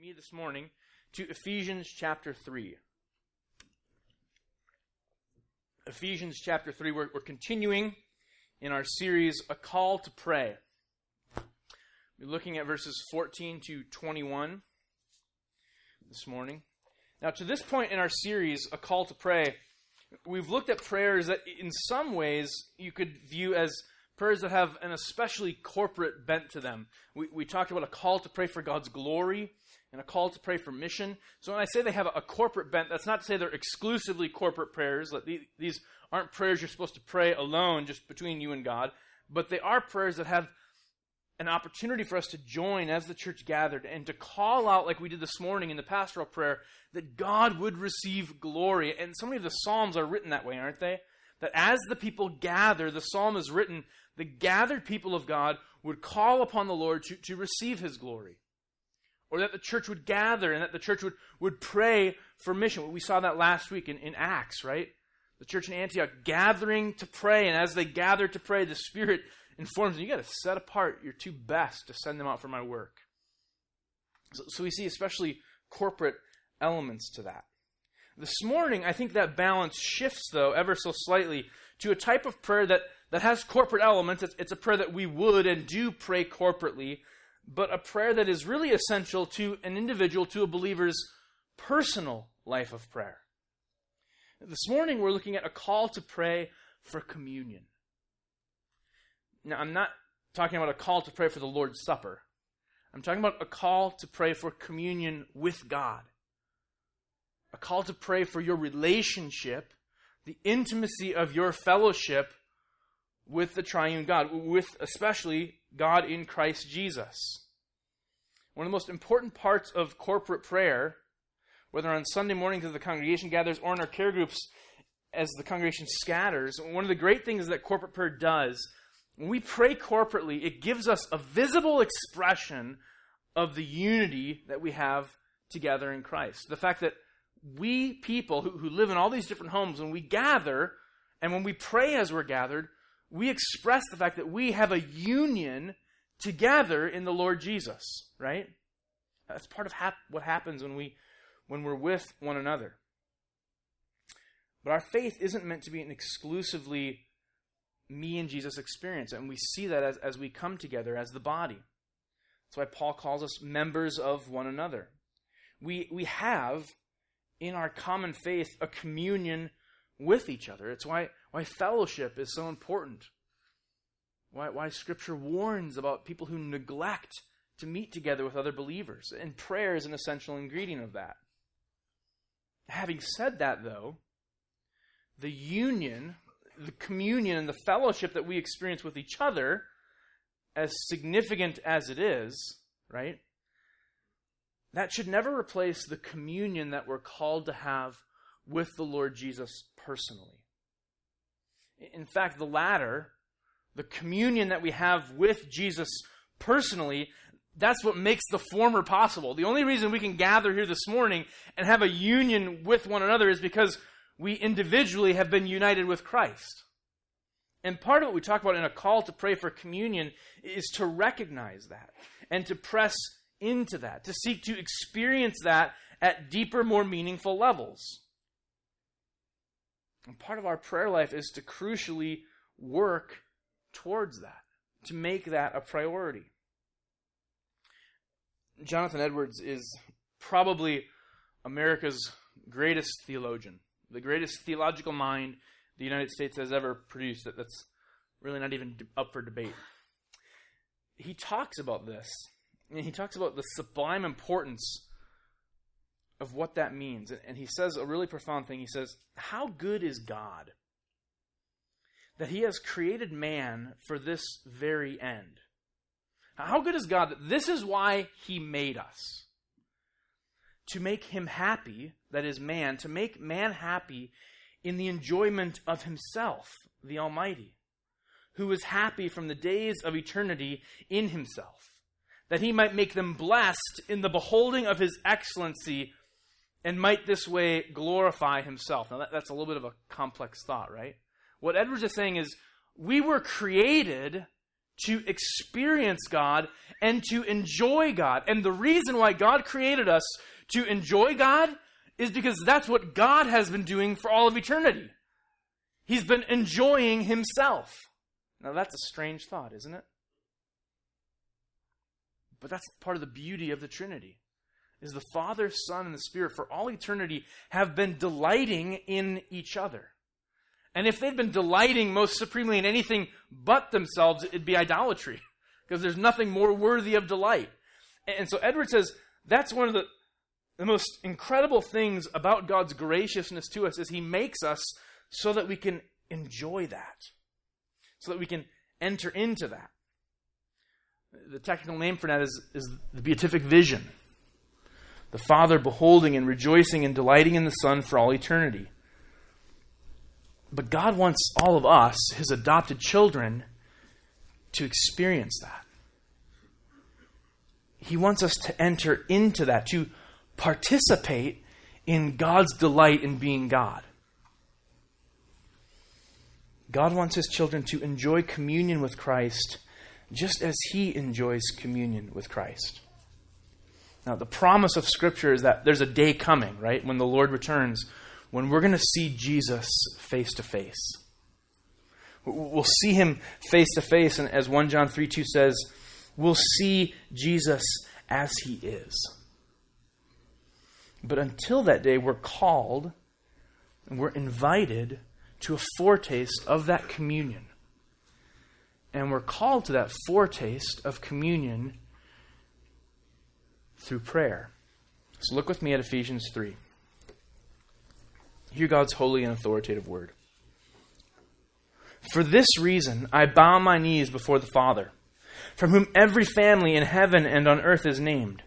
me this morning to Ephesians chapter 3. Ephesians chapter 3, we're, we're continuing in our series, A Call to Pray. We're looking at verses 14 to 21 this morning. Now, to this point in our series, A Call to Pray, we've looked at prayers that, in some ways, you could view as prayers that have an especially corporate bent to them. We, we talked about a call to pray for God's glory and a call to pray for mission. So when I say they have a, corporate bent, that's not to say they're exclusively corporate prayers. These aren't prayers you're supposed to pray alone, just between you and God, but they are prayers that have an opportunity for us to join as the church gathered and to call out, like we did this morning in the pastoral prayer, that God would receive glory. And so many of the Psalms are written that way, aren't they? That as the people gather, the psalm is written, the gathered people of God would call upon the Lord to, to receive his glory or that the church would gather and that the church would, would pray for mission. We saw that last week in, in Acts, right? The church in Antioch gathering to pray, and as they gathered to pray, the Spirit informs them, you got to set apart your two best to send them out for my work. So, so we see especially corporate elements to that. This morning, I think that balance shifts, though, ever so slightly to a type of prayer that, that has corporate elements. It's, it's a prayer that we would and do pray corporately, but a prayer that is really essential to an individual, to a believer's personal life of prayer. This morning, we're looking at a call to pray for communion. Now, I'm not talking about a call to pray for the Lord's Supper. I'm talking about a call to pray for communion with God. A call to pray for your relationship, the intimacy of your fellowship with the triune God, with especially God in Christ Jesus. One of the most important parts of corporate prayer, whether on Sunday mornings as the congregation gathers or in our care groups as the congregation scatters, one of the great things that corporate prayer does, when we pray corporately, it gives us a visible expression of the unity that we have together in Christ. The fact that we people who, who live in all these different homes, when we gather and when we pray as we're gathered, we express the fact that we have a union together in the Lord Jesus, right? That's part of hap- what happens when we when we're with one another. But our faith isn't meant to be an exclusively me and Jesus experience, and we see that as, as we come together as the body. That's why Paul calls us members of one another. We we have in our common faith a communion with each other. It's why, why fellowship is so important. Why, why Scripture warns about people who neglect to meet together with other believers. And prayer is an essential ingredient of that. Having said that, though, the union, the communion, and the fellowship that we experience with each other, as significant as it is, right? That should never replace the communion that we're called to have with the Lord Jesus personally. In fact, the latter, the communion that we have with Jesus personally, that's what makes the former possible. The only reason we can gather here this morning and have a union with one another is because we individually have been united with Christ. And part of what we talk about in a call to pray for communion is to recognize that and to press into that, to seek to experience that at deeper, more meaningful levels. And part of our prayer life is to crucially work towards that, to make that a priority. Jonathan Edwards is probably America's greatest theologian, the greatest theological mind the United States has ever produced. That's really not even up for debate. He talks about this, and he talks about the sublime importance of what that means. And he says a really profound thing. He says, How good is God that he has created man for this very end? How good is God that this is why he made us? To make him happy, that is, man, to make man happy in the enjoyment of himself, the Almighty, who is happy from the days of eternity in himself, that he might make them blessed in the beholding of his excellency and might this way glorify himself. Now, that, that's a little bit of a complex thought, right? What Edwards is saying is we were created to experience God and to enjoy God. And the reason why God created us to enjoy God is because that's what God has been doing for all of eternity. He's been enjoying himself. Now, that's a strange thought, isn't it? But that's part of the beauty of the Trinity. Is the Father, Son, and the Spirit for all eternity have been delighting in each other. And if they'd been delighting most supremely in anything but themselves, it'd be idolatry, because there's nothing more worthy of delight. And so Edward says that's one of the, the most incredible things about God's graciousness to us is he makes us so that we can enjoy that, so that we can enter into that. The technical name for that is, is the beatific vision. The Father beholding and rejoicing and delighting in the Son for all eternity. But God wants all of us, his adopted children, to experience that. He wants us to enter into that, to participate in God's delight in being God. God wants his children to enjoy communion with Christ just as he enjoys communion with Christ. Now, the promise of Scripture is that there's a day coming, right, when the Lord returns, when we're going to see Jesus face to face. We'll see him face to face, and as 1 John 3 2 says, we'll see Jesus as he is. But until that day, we're called and we're invited to a foretaste of that communion. And we're called to that foretaste of communion through prayer. So look with me at Ephesians 3. Hear God's holy and authoritative word. For this reason, I bow my knees before the Father, from whom every family in heaven and on earth is named,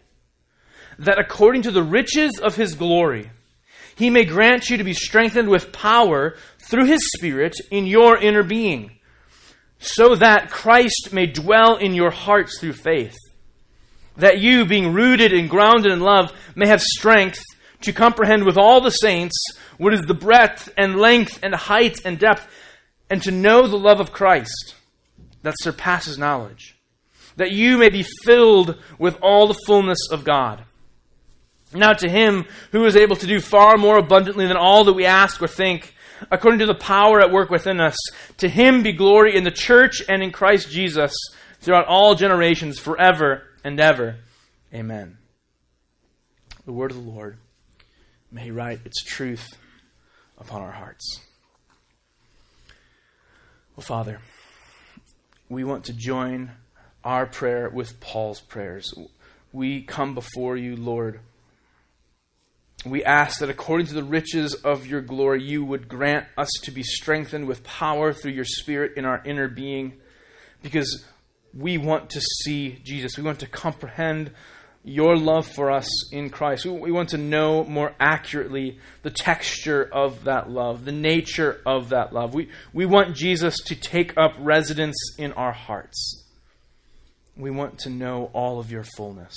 that according to the riches of his glory, he may grant you to be strengthened with power through his Spirit in your inner being, so that Christ may dwell in your hearts through faith. That you, being rooted and grounded in love, may have strength to comprehend with all the saints what is the breadth and length and height and depth, and to know the love of Christ that surpasses knowledge, that you may be filled with all the fullness of God. Now, to him who is able to do far more abundantly than all that we ask or think, according to the power at work within us, to him be glory in the church and in Christ Jesus throughout all generations, forever and ever. Amen. The word of the Lord. May write its truth upon our hearts. Well, Father, we want to join our prayer with Paul's prayers. We come before you, Lord we ask that according to the riches of your glory, you would grant us to be strengthened with power through your Spirit in our inner being, because we want to see Jesus. We want to comprehend your love for us in Christ. We want to know more accurately the texture of that love, the nature of that love. We, we want Jesus to take up residence in our hearts. We want to know all of your fullness.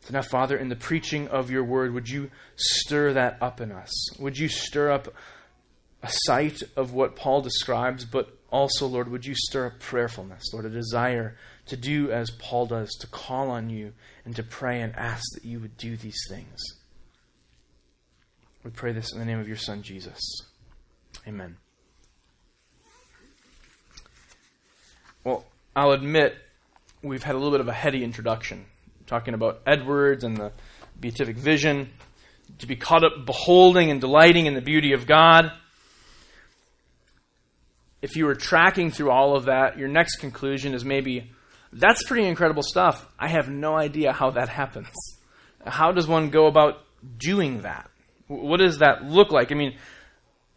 So now, Father, in the preaching of your word, would you stir that up in us? Would you stir up a sight of what Paul describes, but also, Lord, would you stir up prayerfulness, Lord, a desire to do as Paul does, to call on you and to pray and ask that you would do these things. We pray this in the name of your Son, Jesus. Amen. Well, I'll admit we've had a little bit of a heady introduction talking about Edwards and the beatific vision, to be caught up beholding and delighting in the beauty of God. If you were tracking through all of that, your next conclusion is maybe, that's pretty incredible stuff. I have no idea how that happens. How does one go about doing that? What does that look like? I mean,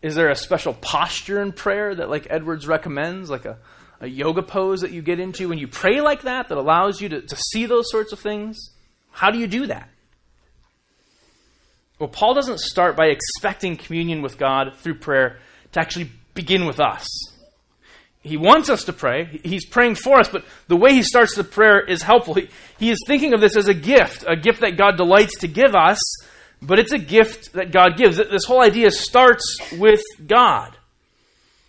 is there a special posture in prayer that like Edwards recommends, like a a yoga pose that you get into when you pray like that that allows you to, to see those sorts of things? How do you do that? Well, Paul doesn't start by expecting communion with God through prayer to actually begin with us. He wants us to pray. He's praying for us, but the way he starts the prayer is helpful. He, he is thinking of this as a gift, a gift that God delights to give us, but it's a gift that God gives. This whole idea starts with God.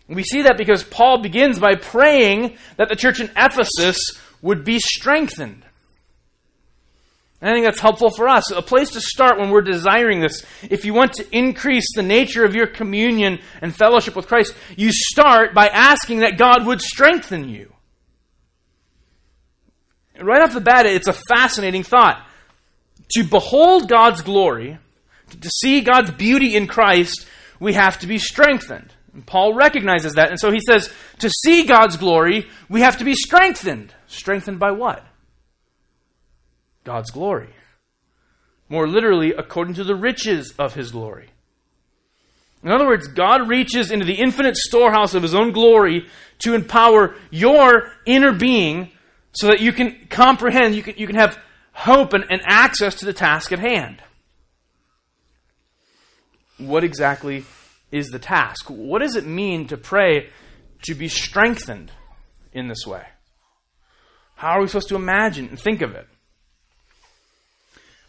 We see that because Paul begins by praying that the church in Ephesus would be strengthened. I think that's helpful for us. A place to start when we're desiring this. If you want to increase the nature of your communion and fellowship with Christ, you start by asking that God would strengthen you. Right off the bat, it's a fascinating thought. To behold God's glory, to see God's beauty in Christ, we have to be strengthened. And Paul recognizes that. And so he says, to see God's glory, we have to be strengthened. Strengthened by what? God's glory. More literally, according to the riches of his glory. In other words, God reaches into the infinite storehouse of his own glory to empower your inner being so that you can comprehend, you can, you can have hope and, and access to the task at hand. What exactly is the task? What does it mean to pray to be strengthened in this way? How are we supposed to imagine and think of it?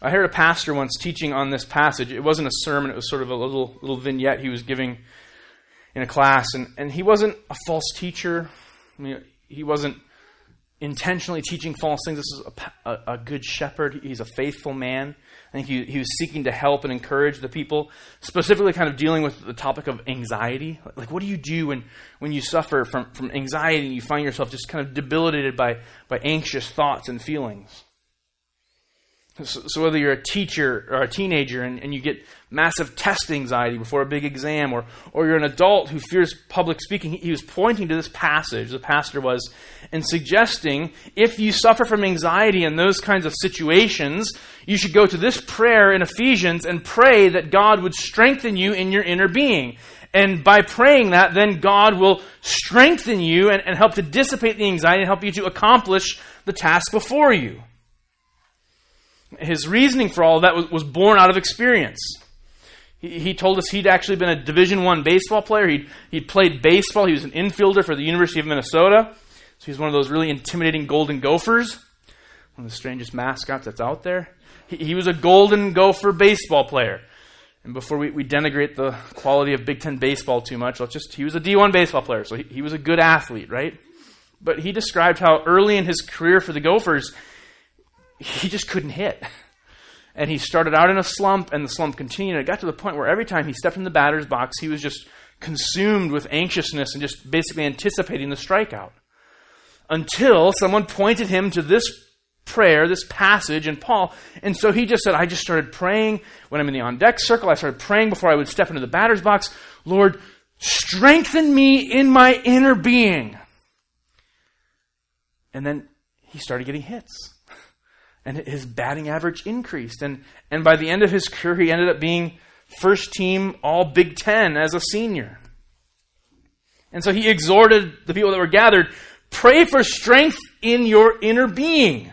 I heard a pastor once teaching on this passage. It wasn't a sermon, it was sort of a little, little vignette he was giving in a class. And, and he wasn't a false teacher. I mean, he wasn't intentionally teaching false things. This is a, a, a, good shepherd. He's a faithful man. I think he, he was seeking to help and encourage the people, specifically kind of dealing with the topic of anxiety. Like, what do you do when, when you suffer from, from anxiety and you find yourself just kind of debilitated by, by anxious thoughts and feelings? So, whether you're a teacher or a teenager and, and you get massive test anxiety before a big exam, or, or you're an adult who fears public speaking, he, was pointing to this passage, the pastor was, and suggesting if you suffer from anxiety in those kinds of situations, you should go to this prayer in Ephesians and pray that God would strengthen you in your inner being. And by praying that, then God will strengthen you and, and help to dissipate the anxiety and help you to accomplish the task before you his reasoning for all that was, was born out of experience. He, he told us he'd actually been a Division One baseball player. He'd, he'd played baseball. He was an infielder for the University of Minnesota. So he's one of those really intimidating golden gophers, one of the strangest mascots that's out there. He, he was a golden gopher baseball player. And before we, we denigrate the quality of Big Ten baseball too much, let's just, he was a D1 baseball player, so he, he was a good athlete, right? But he described how early in his career for the Gophers, he just couldn't hit. And he started out in a slump, and the slump continued. It got to the point where every time he stepped in the batter's box, he was just consumed with anxiousness and just basically anticipating the strikeout. Until someone pointed him to this prayer, this passage, and Paul. And so he just said, I just started praying when I'm in the on deck circle. I started praying before I would step into the batter's box. Lord, strengthen me in my inner being. And then he started getting hits and his batting average increased. And, and by the end of his career, he ended up being first team All Big Ten as a senior. And so he exhorted the people that were gathered pray for strength in your inner being.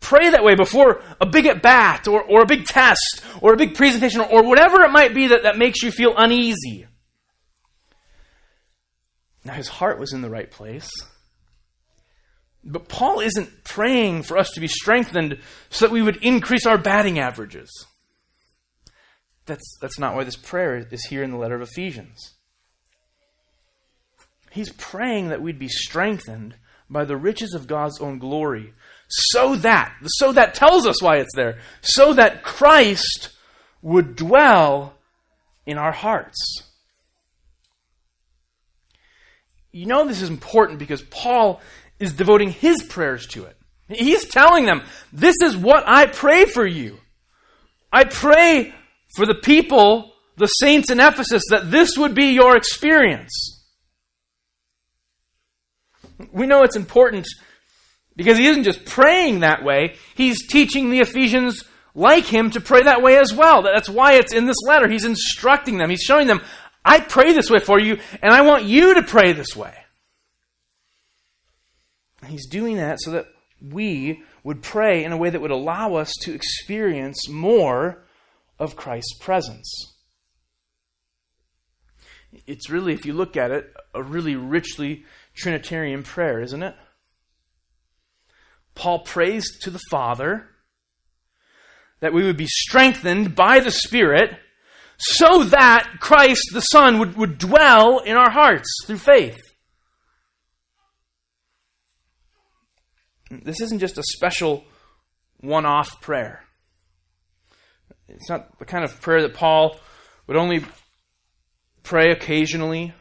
Pray that way before a big at bat or, or a big test or a big presentation or, whatever it might be that, that makes you feel uneasy. Now, his heart was in the right place. But Paul isn't praying for us to be strengthened so that we would increase our batting averages. That's, that's not why this prayer is here in the letter of Ephesians. He's praying that we'd be strengthened by the riches of God's own glory, so that, so that tells us why it's there, so that Christ would dwell in our hearts. You know this is important because Paul is devoting his prayers to it. He's telling them, This is what I pray for you. I pray for the people, the saints in Ephesus, that this would be your experience. We know it's important because he isn't just praying that way, he's teaching the Ephesians like him to pray that way as well. That's why it's in this letter. He's instructing them, he's showing them, I pray this way for you, and I want you to pray this way. He's doing that so that we would pray in a way that would allow us to experience more of Christ's presence. It's really, if you look at it, a really richly Trinitarian prayer, isn't it? Paul prays to the Father that we would be strengthened by the Spirit so that Christ the Son would, would dwell in our hearts through faith. This isn't just a special one off prayer. It's not the kind of prayer that Paul would only pray occasionally.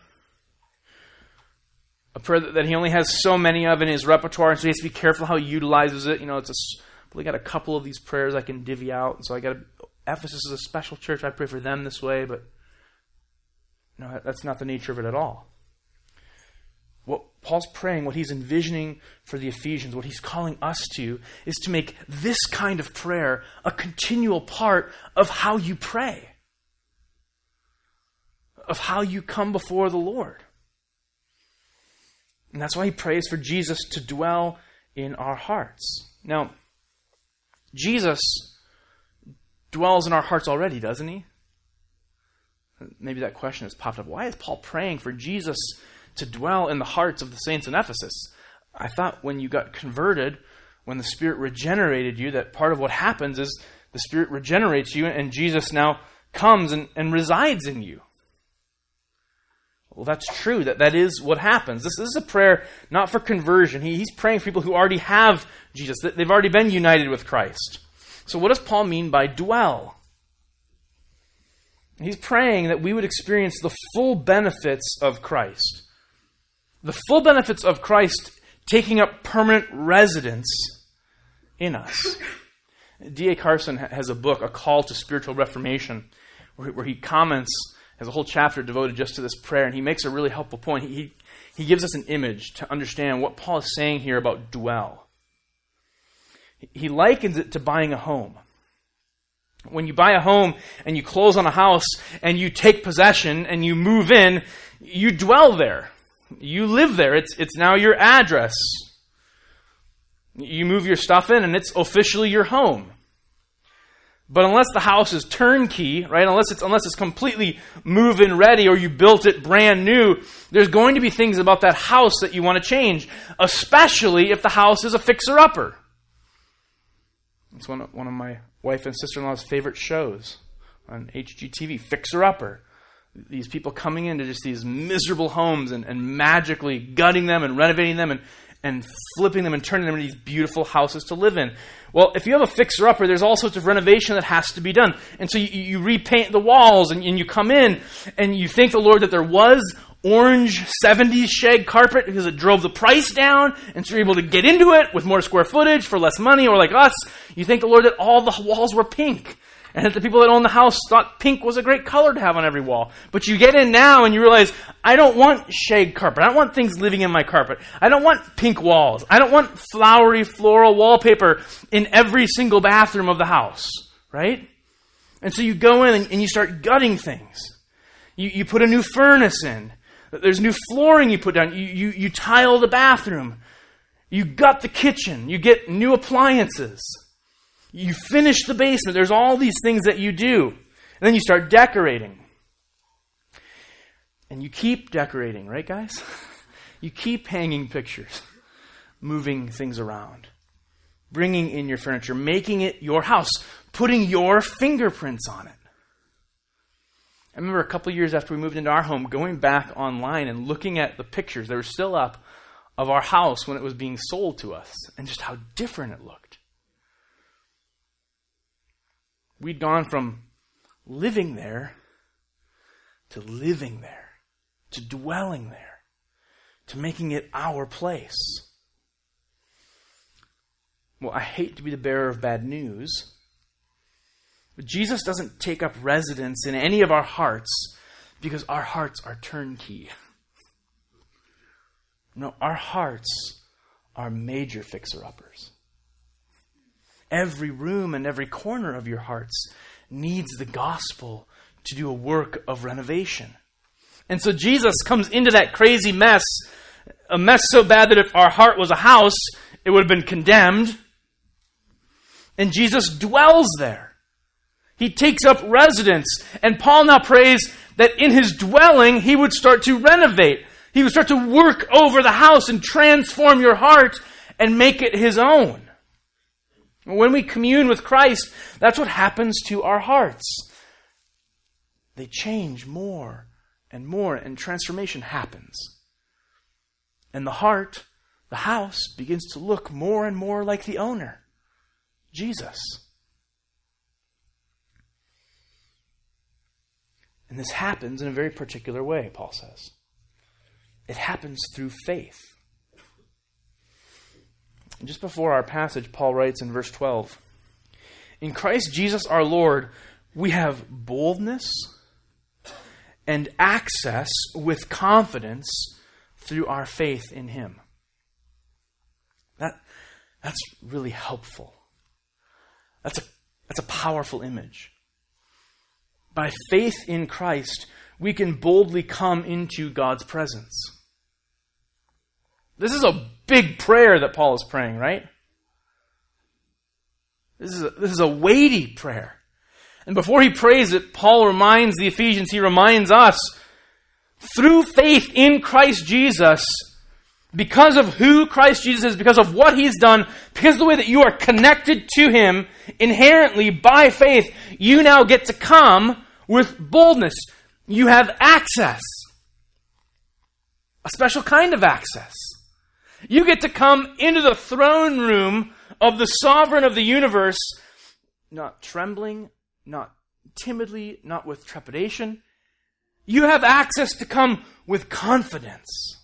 A prayer that, he only has so many of in his repertoire, and so he has to be careful how he utilizes it. You know, it's a, we got a couple of these prayers I can divvy out, and so I got to, Ephesus is a special church. I pray for them this way, but no, that's not the nature of it at all. What Paul's praying, what he's envisioning for the Ephesians, what he's calling us to, is to make this kind of prayer a continual part of how you pray, of how you come before the Lord. And that's why he prays for Jesus to dwell in our hearts. Now, Jesus dwells in our hearts already, doesn't he? Maybe that question has popped up. Why is Paul praying for Jesus to dwell in the hearts of the saints in Ephesus? I thought when you got converted, when the Spirit regenerated you, that part of what happens is the Spirit regenerates you and Jesus now comes and, and resides in you. Well, that's true. That, that is what happens. This, this is a prayer not for conversion. He, he's praying for people who already have Jesus, they've already been united with Christ. So, what does Paul mean by dwell? He's praying that we would experience the full benefits of Christ. The full benefits of Christ taking up permanent residence in us. D.A. Carson has a book, A Call to Spiritual Reformation, where, he comments has a whole chapter devoted just to this prayer, and he makes a really helpful point. He, he gives us an image to understand what Paul is saying here about dwell. He likens it to buying a home. When you buy a home and you close on a house and you take possession and you move in, you dwell there. You live there. It's, it's now your address. You move your stuff in and it's officially your home. But unless the house is turnkey, right? Unless it's unless it's completely move-in ready or you built it brand new, there's going to be things about that house that you want to change, especially if the house is a fixer-upper. It's one of, one of my wife and sister-in-law's favorite shows on HGTV, Fixer-Upper. These people coming into just these miserable homes and, and magically gutting them and renovating them and, and flipping them and turning them into these beautiful houses to live in. Well, if you have a fixer upper, there's all sorts of renovation that has to be done. And so you, you repaint the walls and, and, you come in and you thank the Lord that there was orange 70s shag carpet because it drove the price down and so you're able to get into it with more square footage for less money or like us. You thank the Lord that all the walls were pink and that the people that owned the house thought pink was a great color to have on every wall. But you get in now and you realize, I don't want shag carpet. I don't want things living in my carpet. I don't want pink walls. I don't want flowery floral wallpaper in every single bathroom of the house, right? And so you go in and you start gutting things. You, you put a new furnace in. There's new flooring you put down. You, you, you tile the bathroom. You gut the kitchen. You get new appliances. You finish the basement. There's all these things that you do. And then you start decorating. And you keep decorating, right, guys? you keep hanging pictures, moving things around, bringing in your furniture, making it your house, putting your fingerprints on it. I remember a couple years after we moved into our home, going back online and looking at the pictures that were still up of our house when it was being sold to us and just how different it looked. We'd gone from living there to living there, to dwelling there, to making it our place. Well, I hate to be the bearer of bad news, but Jesus doesn't take up residence in any of our hearts because our hearts are turnkey. No, our hearts are major fixer uppers. Every room and every corner of your hearts needs the gospel to do a work of renovation. And so Jesus comes into that crazy mess, a mess so bad that if our heart was a house, it would have been condemned. And Jesus dwells there. He takes up residence. And Paul now prays that in his dwelling, he would start to renovate. He would start to work over the house and transform your heart and make it his own. When we commune with Christ, that's what happens to our hearts. they change more and more, and transformation happens. And the heart, the house, begins to look more and more like the owner, Jesus. And this happens in a very particular way, Paul says. It happens through faith. And just before our passage, Paul writes in verse 12 In Christ Jesus our Lord, we have boldness and access with confidence through our faith in Him. That, that's really helpful. That's a, that's a powerful image by faith in Christ, we can boldly come into God's presence. This is a big prayer that Paul is praying, right? This is a, this is a weighty prayer. And before he prays it, Paul reminds the Ephesians, he reminds us, through faith in Christ Jesus, because of who Christ Jesus is, because of what he's done, because of the way that you are connected to him inherently by faith, you now get to come with boldness. You have access. A special kind of access. You get to come into the throne room of the sovereign of the universe, not trembling, not timidly, not with trepidation. You have access to come with confidence.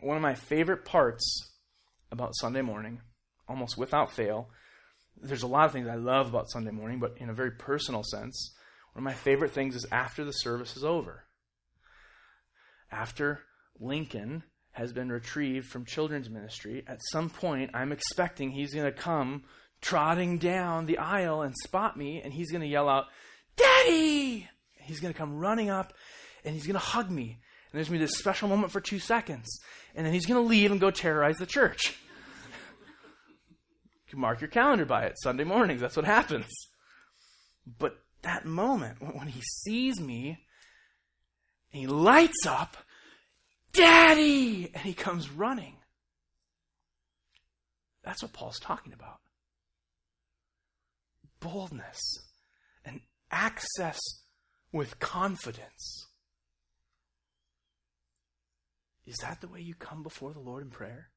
One of my favorite parts about Sunday morning, almost without fail, there's a lot of things I love about Sunday morning, but in a very personal sense, one of my favorite things is after the service is over. After Lincoln has been retrieved from children's ministry, at some point I'm expecting he's going to come trotting down the aisle and spot me, and he's going to yell out, Daddy! He's going to come running up and he's going to hug me. And there's going to be this special moment for two seconds. And then he's going to leave and go terrorize the church. you mark your calendar by it. Sunday mornings, that's what happens. But that moment, when he sees me, and he lights up, Daddy! And he comes running. That's what Paul's talking about. Boldness and access with confidence. Is that the way you come before the Lord in prayer?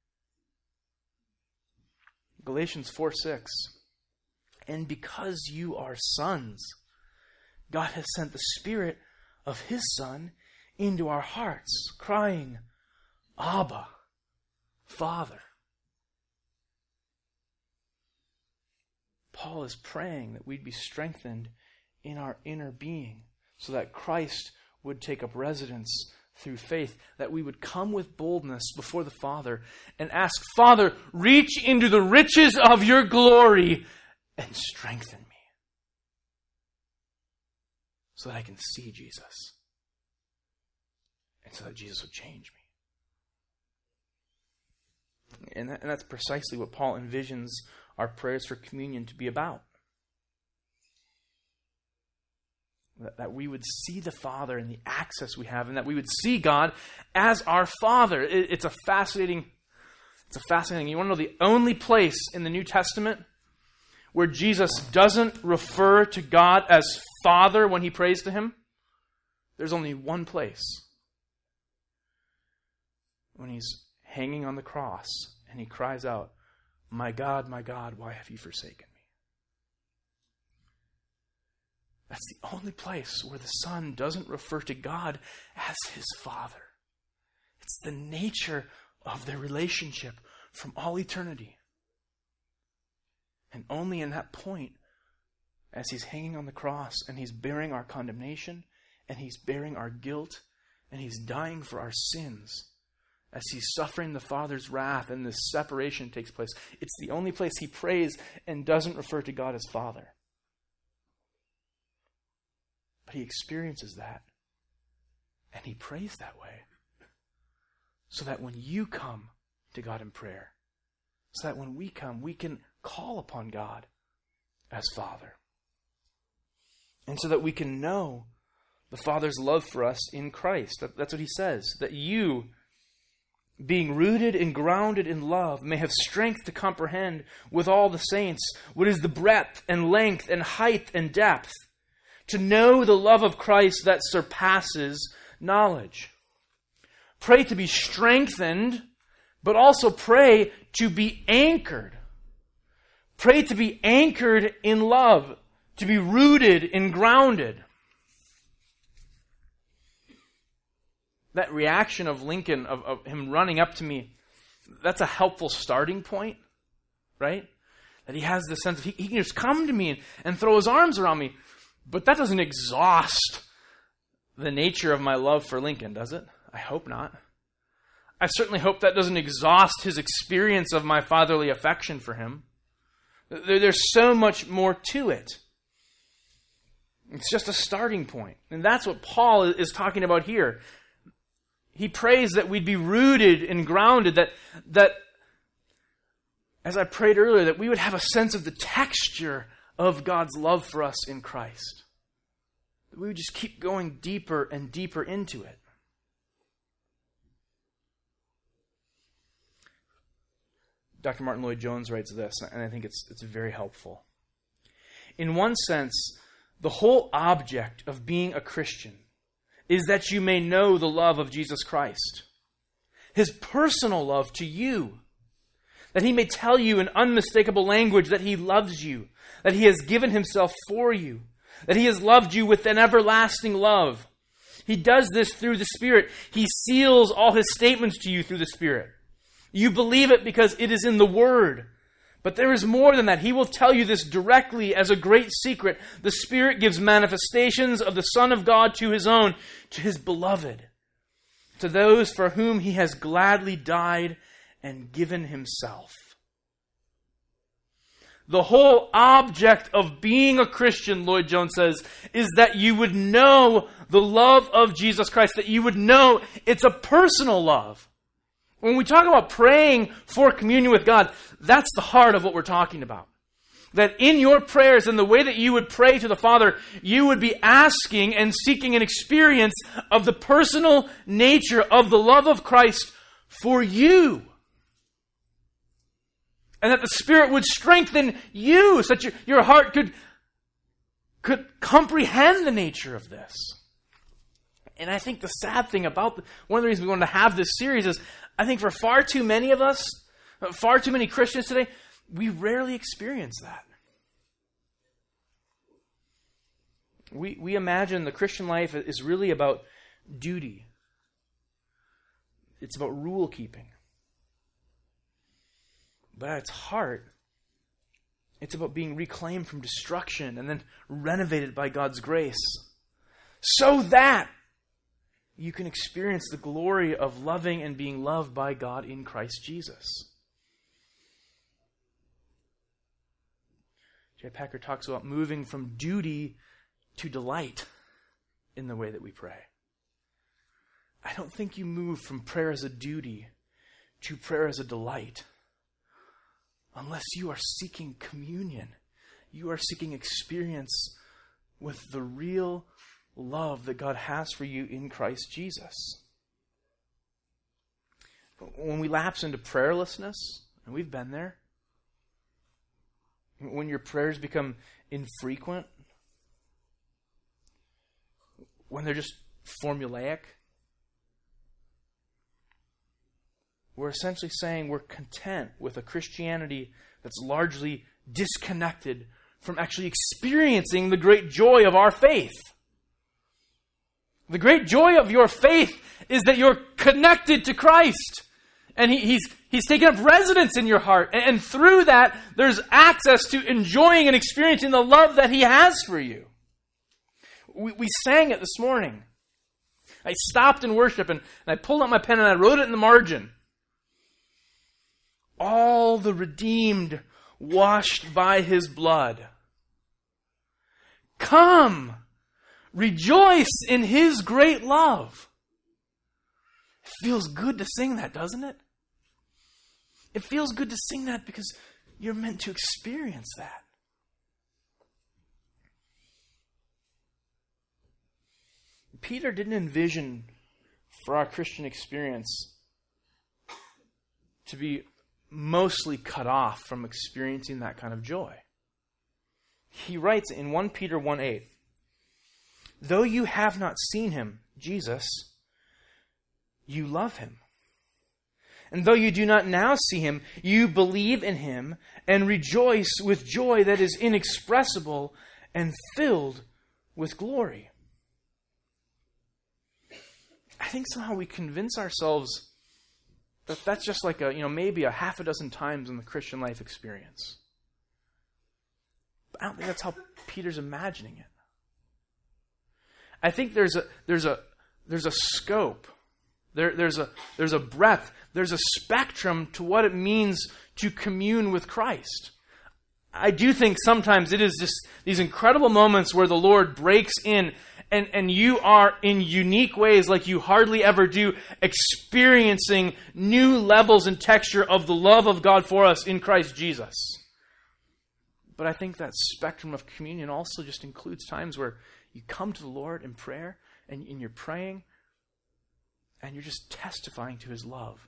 Galatians 4 6. And because you are sons, God has sent the Spirit of His Son into our hearts, crying, Abba, Father. Paul is praying that we'd be strengthened in our inner being so that Christ would take up residence through faith, that we would come with boldness before the Father and ask, Father, reach into the riches of your glory and strengthen me so that I can see Jesus and so that Jesus would change me. And, that, and that's precisely what Paul envisions our prayers for communion to be about. That, that we would see the Father and the access we have, and that we would see God as our Father. It, it's a fascinating, it's a fascinating. You want to know the only place in the New Testament where Jesus doesn't refer to God as Father when he prays to him? There's only one place. When he's hanging on the cross and he cries out, My God, my God, why have you forsaken me? That's the only place where the Son doesn't refer to God as his Father. It's the nature of their relationship from all eternity. And only in that point, as he's hanging on the cross and he's bearing our condemnation and he's bearing our guilt and he's dying for our sins, as he's suffering the Father's wrath and this separation takes place, it's the only place he prays and doesn't refer to God as Father. But he experiences that. And he prays that way. So that when you come to God in prayer, so that when we come, we can call upon God as Father. And so that we can know the Father's love for us in Christ. That's what he says. That you, being rooted and grounded in love, may have strength to comprehend with all the saints what is the breadth and length and height and depth, to know the love of Christ that surpasses knowledge. Pray to be strengthened, but also pray to be anchored. Pray to be anchored in love, to be rooted and grounded. That reaction of Lincoln, of, of him running up to me, that's a helpful starting point, right? That he has the sense of he, he can just come to me and, and throw his arms around me. But that doesn't exhaust the nature of my love for Lincoln, does it? I hope not. I certainly hope that doesn't exhaust his experience of my fatherly affection for him. There, there's so much more to it. It's just a starting point. And that's what Paul is talking about here he prays that we'd be rooted and grounded, that, that, as I prayed earlier, that we would have a sense of the texture of God's love for us in Christ. That we would just keep going deeper and deeper into it. Dr. Martyn Lloyd-Jones writes this, and I think it's, it's very helpful. In one sense, the whole object of being a Christian is that you may know the love of Jesus Christ, his personal love to you, that he may tell you in unmistakable language that he loves you, that he has given himself for you, that he has loved you with an everlasting love. He does this through the Spirit. He seals all his statements to you through the Spirit. You believe it because it is in the Word. But there is more than that. He will tell you this directly as a great secret. The Spirit gives manifestations of the Son of God to His own, to His beloved, to those for whom He has gladly died and given Himself. The whole object of being a Christian, Lloyd-Jones says, is that you would know the love of Jesus Christ, that you would know it's a personal love. When we talk about praying for communion with God, that's the heart of what we're talking about. That in your prayers and the way that you would pray to the Father, you would be asking and seeking an experience of the personal nature of the love of Christ for you. And that the Spirit would strengthen you so that your, your heart could, could comprehend the nature of this. And I think the sad thing about the, one of the reasons we wanted to have this series is I think for far too many of us, far too many Christians today, we rarely experience that. We, we imagine the Christian life is really about duty, it's about rule keeping. But at its heart, it's about being reclaimed from destruction and then renovated by God's grace. So that you can experience the glory of loving and being loved by God in Christ Jesus. J. Packer talks about moving from duty to delight in the way that we pray. I don't think you move from prayer as a duty to prayer as a delight unless you are seeking communion. You are seeking experience with the real love that God has for you in Christ Jesus. When we lapse into prayerlessness, and we've been there, when your prayers become infrequent, when they're just formulaic, we're essentially saying we're content with a Christianity that's largely disconnected from actually experiencing the great joy of our faith. The great joy of your faith is that you're connected to Christ. And he, he's, he's taken up residence in your heart. And, and through that, there's access to enjoying and experiencing the love that He has for you. We, we sang it this morning. I stopped in worship and, and I pulled out my pen and I wrote it in the margin. All the redeemed washed by His blood. Come Rejoice in His great love. It feels good to sing that, doesn't it? It feels good to sing that because you're meant to experience that. Peter didn't envision for our Christian experience to be mostly cut off from experiencing that kind of joy. He writes in 1 Peter 1 8, Though you have not seen him, Jesus, you love him. And though you do not now see him, you believe in him and rejoice with joy that is inexpressible and filled with glory. I think somehow we convince ourselves that that's just like a, you know, maybe a half a dozen times in the Christian life experience. But I don't think that's how Peter's imagining it. I think there's a there's a there's a scope. There, there's a there's a breadth, there's a spectrum to what it means to commune with Christ. I do think sometimes it is just these incredible moments where the Lord breaks in and, and you are in unique ways, like you hardly ever do, experiencing new levels and texture of the love of God for us in Christ Jesus. But I think that spectrum of communion also just includes times where you come to the Lord in prayer and, and you're praying and you're just testifying to his love.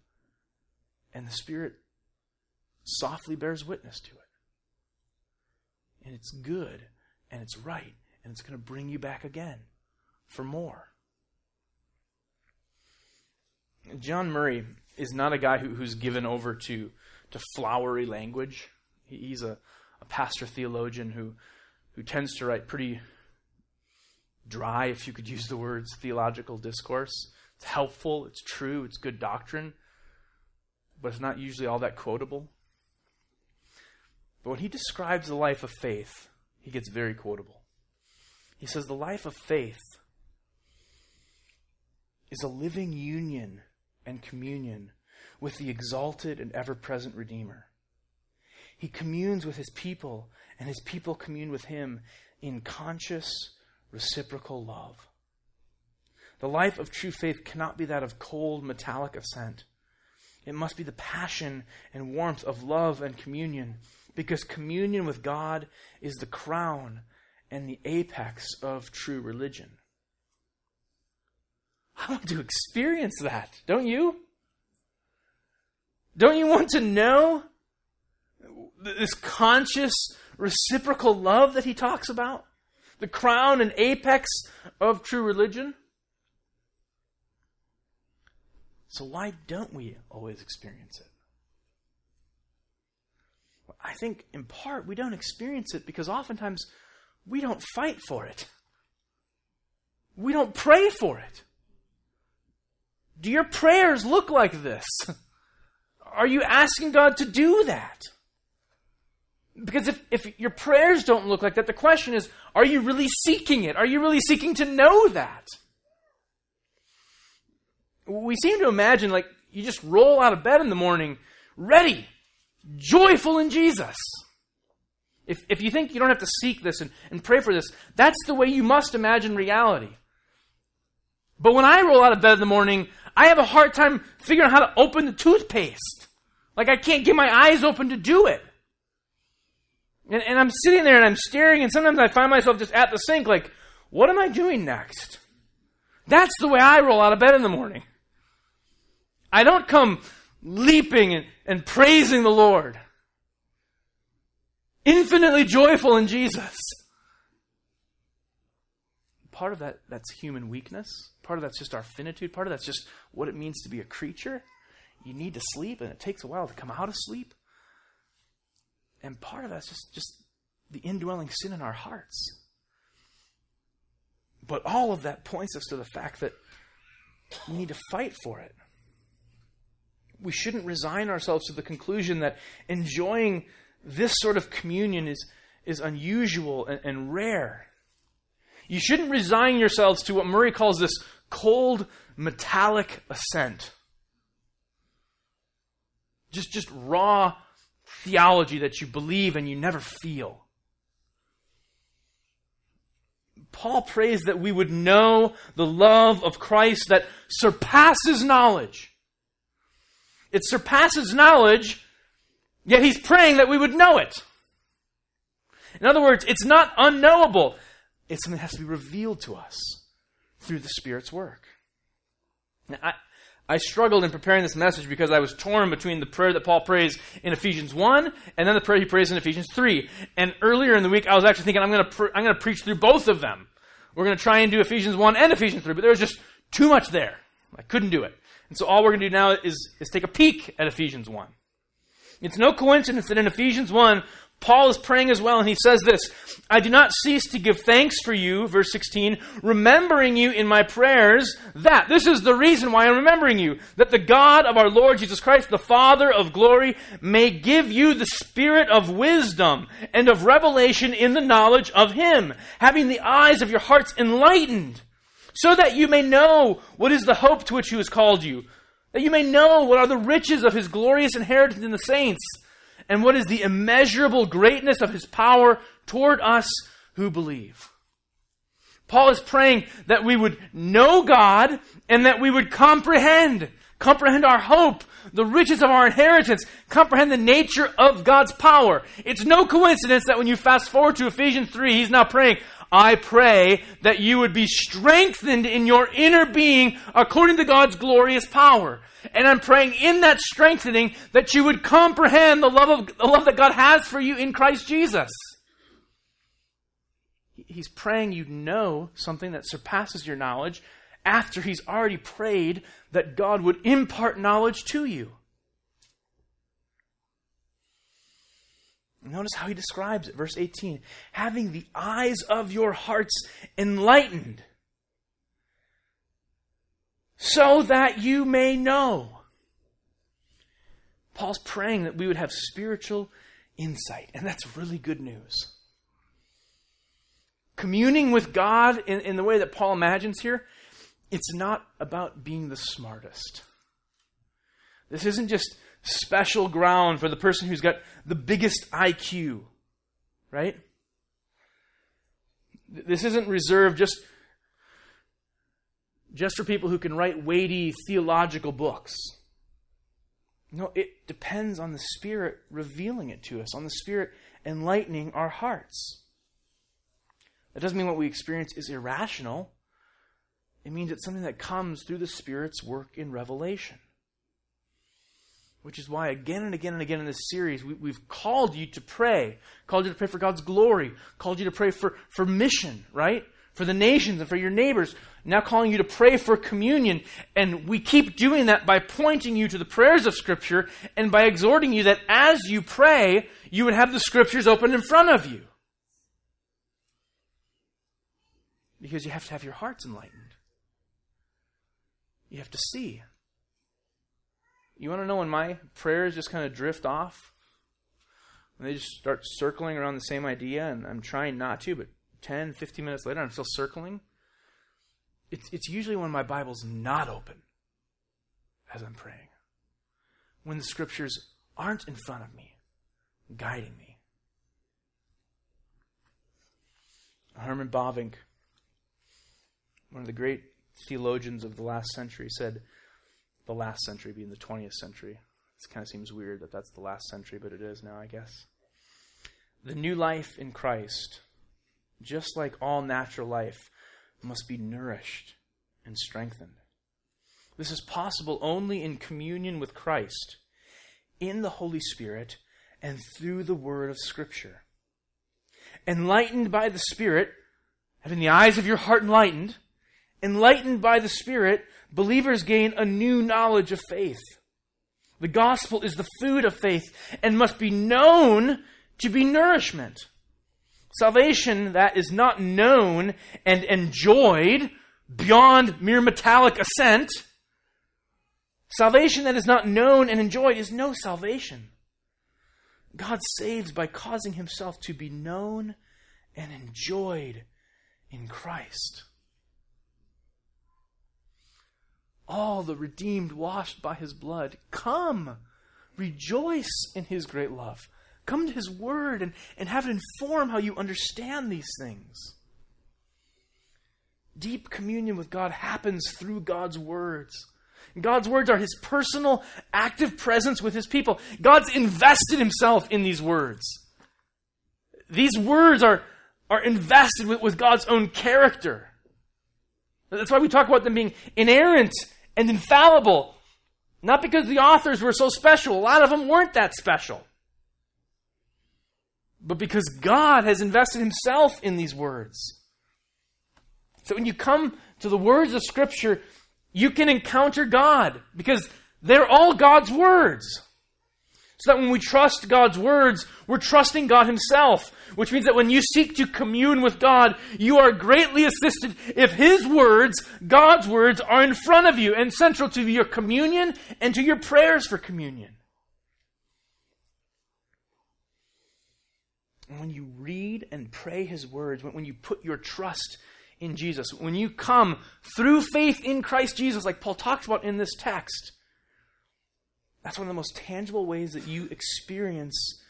And the Spirit softly bears witness to it. And it's good and it's right and it's going to bring you back again for more. John Murray is not a guy who, who's given over to, to flowery language. He's a, a pastor theologian who, who tends to write pretty dry, if you could use the words, theological discourse. It's helpful, it's true, it's good doctrine, but it's not usually all that quotable. But when he describes the life of faith, he gets very quotable. He says the life of faith is a living union and communion with the exalted and ever present Redeemer. He communes with his people, and his people commune with him in conscious, reciprocal love. The life of true faith cannot be that of cold, metallic assent. It must be the passion and warmth of love and communion, because communion with God is the crown and the apex of true religion. I want to experience that, don't you? Don't you want to know this conscious, reciprocal love that he talks about? The crown and apex of true religion? So, why don't we always experience it? I think in part we don't experience it because oftentimes we don't fight for it. We don't pray for it. Do your prayers look like this? Are you asking God to do that? Because if, if your prayers don't look like that, the question is are you really seeking it? Are you really seeking to know that? We seem to imagine like you just roll out of bed in the morning, ready, joyful in Jesus. If, if you think you don't have to seek this and, and pray for this, that's the way you must imagine reality. But when I roll out of bed in the morning, I have a hard time figuring out how to open the toothpaste. Like I can't get my eyes open to do it. And, and I'm sitting there and I'm staring, and sometimes I find myself just at the sink, like, what am I doing next? That's the way I roll out of bed in the morning. I don't come leaping and, and praising the Lord infinitely joyful in Jesus. Part of that that's human weakness. Part of that's just our finitude. Part of that's just what it means to be a creature. You need to sleep, and it takes a while to come out of sleep. And part of that's just, just the indwelling sin in our hearts. But all of that points us to the fact that we need to fight for it. We shouldn't resign ourselves to the conclusion that enjoying this sort of communion is, is unusual and, and rare. You shouldn't resign yourselves to what Murray calls this cold, metallic assent. Just, just raw theology that you believe and you never feel. Paul prays that we would know the love of Christ that surpasses knowledge. It surpasses knowledge Yet he's praying that we would know it. In other words, it's not unknowable. It's something that has to be revealed to us through the Spirit's work. Now, I, I struggled in preparing this message because I was torn between the prayer that Paul prays in Ephesians 1 and then the prayer he prays in Ephesians 3. And earlier in the week, I was actually thinking I'm going to pr- I'm going to preach through both of them. We're going to try and do Ephesians 1 and Ephesians 3, but there was just too much there. I couldn't do it. And so all we're going to do now is, is take a peek at Ephesians 1. It's no coincidence that in Ephesians 1, Paul is praying as well, and he says this I do not cease to give thanks for you, verse 16, remembering you in my prayers, that, this is the reason why I'm remembering you, that the God of our Lord Jesus Christ, the Father of glory, may give you the spirit of wisdom and of revelation in the knowledge of him, having the eyes of your hearts enlightened, so that you may know what is the hope to which he has called you, that you may know what are the riches of his glorious inheritance in the saints and what is the immeasurable greatness of his power toward us who believe. Paul is praying that we would know God and that we would comprehend, comprehend our hope, the riches of our inheritance, comprehend the nature of God's power. It's no coincidence that when you fast forward to Ephesians 3, he's now praying, I pray that you would be strengthened in your inner being according to God's glorious power. And I'm praying in that strengthening that you would comprehend the love of the love that God has for you in Christ Jesus. He's praying you know something that surpasses your knowledge after he's already prayed that God would impart knowledge to you. Notice how he describes it, verse 18 having the eyes of your hearts enlightened so that you may know. Paul's praying that we would have spiritual insight, and that's really good news. Communing with God in, in the way that Paul imagines here, it's not about being the smartest. This isn't just special ground for the person who's got the biggest IQ, right? This isn't reserved just just for people who can write weighty theological books. No, it depends on the Spirit revealing it to us, on the Spirit enlightening our hearts. That doesn't mean what we experience is irrational. It means it's something that comes through the Spirit's work in revelation. Which is why, again and again and again in this series, we, have called you to pray, called you to pray for God's glory, called you to pray for, for mission, right? For the nations and for your neighbors, now calling you to pray for communion. And we keep doing that by pointing you to the prayers of Scripture and by exhorting you that as you pray, you would have the Scriptures open in front of you. Because you have to have your hearts enlightened. You have to see. You want to know when my prayers just kind of drift off? When they just start circling around the same idea, and I'm trying not to, but 10, 15 minutes later, I'm still circling? It's, it's usually when my Bible's not open as I'm praying. When the scriptures aren't in front of me, guiding me. Herman Bavinck, one of the great theologians of the last century, said, the last century being the 20th century. This kind of seems weird that that's the last century, but it is now, I guess. The new life in Christ, just like all natural life, must be nourished and strengthened. This is possible only in communion with Christ, in the Holy Spirit, and through the Word of Scripture. Enlightened by the Spirit, having the eyes of your heart enlightened, enlightened by the Spirit, believers gain a new knowledge of faith. The gospel is the food of faith and must be known to be nourishment. Salvation that is not known and enjoyed beyond mere metallic assent. Salvation that is not known and enjoyed is no salvation. God saves by causing himself to be known and enjoyed in Christ. All the redeemed washed by his blood, come, rejoice in his great love. Come to His Word and, and have it inform how you understand these things. Deep communion with God happens through God's words. God's words are His personal, active presence with His people. God's invested Himself in these words. These words are, are invested with, with God's own character. That's why we talk about them being inerrant and infallible. Not because the authors were so special, a lot of them weren't that special. But because God has invested Himself in these words. So when you come to the words of Scripture, you can encounter God because they're all God's words. So that when we trust God's words, we're trusting God Himself, which means that when you seek to commune with God, you are greatly assisted if His words, God's words, are in front of you and central to your communion and to your prayers for communion. When you read and pray His words, when you put your trust in Jesus, when you come through faith in Christ Jesus, like Paul talks about in this text, that's one of the most tangible ways that you experience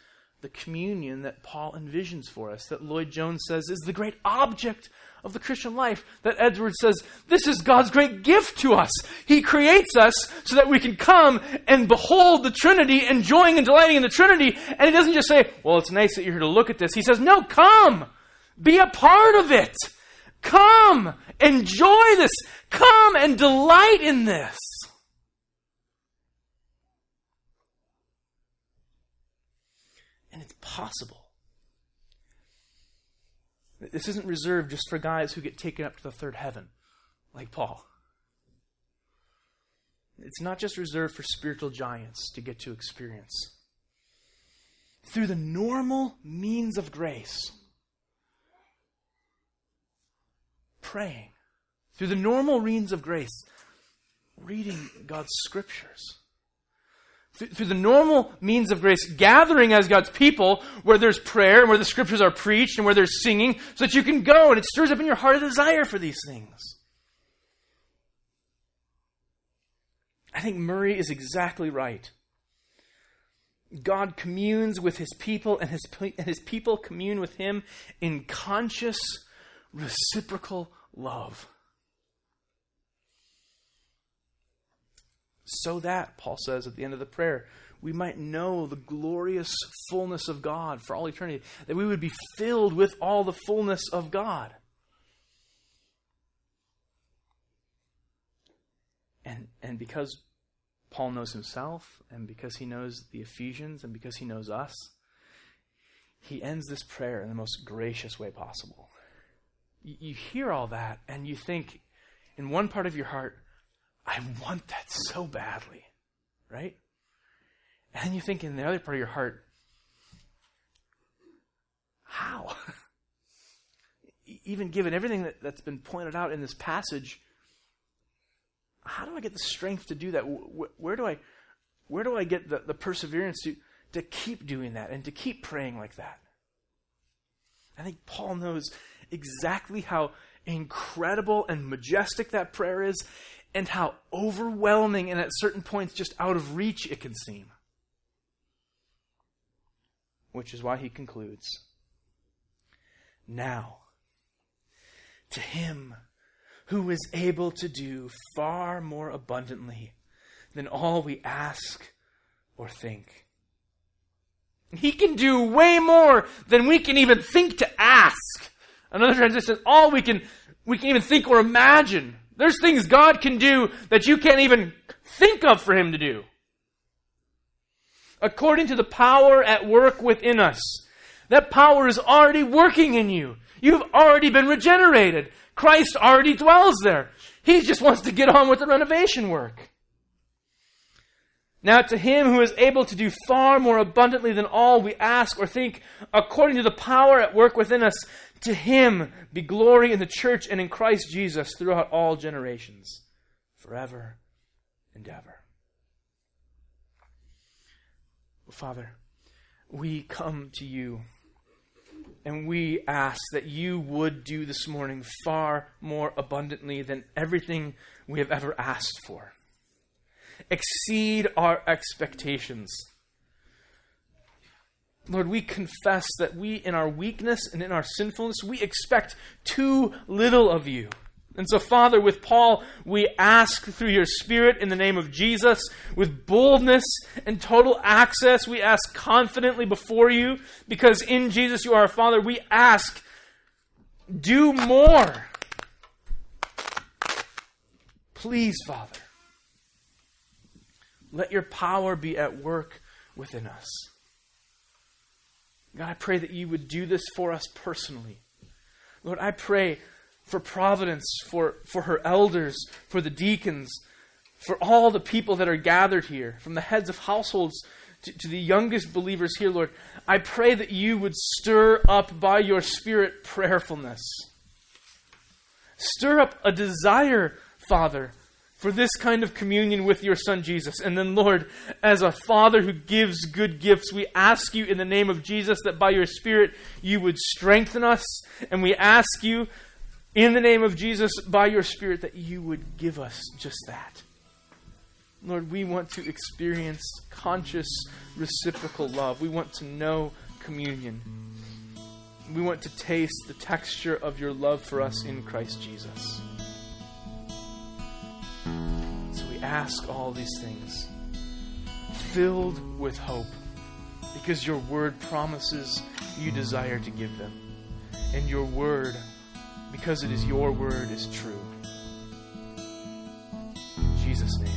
the communion that Paul envisions for us, that Lloyd Jones says is the great object of the Christian life, that Edwards says this is God's great gift to us. He creates us so that we can come and behold the Trinity, enjoying and delighting in the Trinity. And he doesn't just say, well, it's nice that you're here to look at this. He says, no, come, be a part of it. Come, enjoy this. Come and delight in this. Possible. This isn't reserved just for guys who get taken up to the third heaven, like Paul. It's not just reserved for spiritual giants to get to experience. Through the normal means of grace, praying, through the normal means of grace, reading God's scriptures through the normal means of grace, gathering as God's people where there's prayer and where the scriptures are preached and where there's singing, so that you can go and it stirs up in your heart a desire for these things. I think Murray is exactly right. God communes with his people, and his, and his people commune with him in conscious, reciprocal love. So that, Paul says at the end of the prayer, we might know the glorious fullness of God for all eternity, that we would be filled with all the fullness of God. And, and because Paul knows himself, and because he knows the Ephesians, and because he knows us, he ends this prayer in the most gracious way possible. You, you hear all that, and you think, in one part of your heart, I want that so badly, right? And you think in the other part of your heart, how? Even given everything that, that's been pointed out in this passage, how do I get the strength to do that? Where do I, where do I get the, the perseverance to, to keep doing that and to keep praying like that? I think Paul knows exactly how incredible and majestic that prayer is and how overwhelming and at certain points just out of reach it can seem. Which is why he concludes Now, to him who is able to do far more abundantly than all we ask or think. He can do way more than we can even think to ask. Another translation says, all we can, we can even think or imagine. There's things God can do that you can't even think of for Him to do. According to the power at work within us. That power is already working in you. You've already been regenerated. Christ already dwells there. He just wants to get on with the renovation work. Now, to him who is able to do far more abundantly than all we ask or think, according to the power at work within us, to him be glory in the church and in Christ Jesus throughout all generations, forever and ever. Father, we come to you and we ask that you would do this morning far more abundantly than everything we have ever asked for. Exceed our expectations Lord, we confess that we, in our weakness and in our sinfulness, we expect too little of you. And so, Father, with Paul, we ask through your Spirit in the name of Jesus, with boldness and total access, we ask confidently before you, because in Jesus you are our Father. We ask, do more. Please, Father. Let your power be at work within us. God, I pray that you would do this for us personally. Lord, I pray for providence, for, for her elders, for the deacons, for all the people that are gathered here, from the heads of households to, to, the youngest believers here, Lord. I pray that you would stir up by your Spirit prayerfulness. Stir up a desire, Father, for this kind of communion with your Son Jesus. And then, Lord, as a Father who gives good gifts, we ask you in the name of Jesus that by your Spirit you would strengthen us. And we ask you in the name of Jesus, by your Spirit, that you would give us just that. Lord, we want to experience conscious reciprocal love. We want to know communion. We want to taste the texture of your love for us in Christ Jesus. So we ask all these things, filled with hope, because your word promises you desire to give them. And your word, because it is your word, is true. In Jesus' name.